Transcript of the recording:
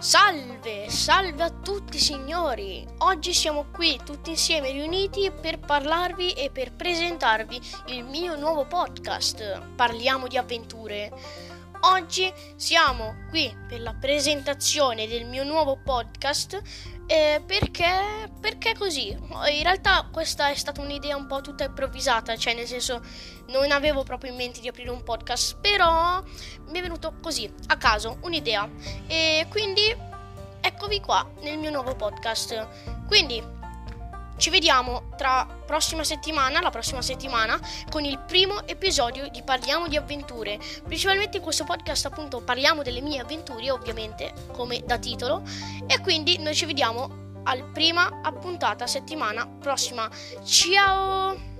Salve, salve a tutti signori! Oggi siamo qui tutti insieme riuniti per parlarvi e per presentarvi il mio nuovo podcast. Parliamo di avventure. Oggi siamo qui per la presentazione del mio nuovo podcast eh, perché, perché così? In realtà questa è stata un'idea un po' tutta improvvisata, cioè nel senso non avevo proprio in mente di aprire un podcast, però mi è venuto così, a caso, un'idea. E quindi eccovi qua nel mio nuovo podcast. Quindi ci vediamo tra prossima settimana, la prossima settimana, con il primo episodio di Parliamo di avventure. Principalmente in questo podcast appunto parliamo delle mie avventure, ovviamente, come da titolo. E quindi noi ci vediamo al prima appuntata settimana prossima. Ciao!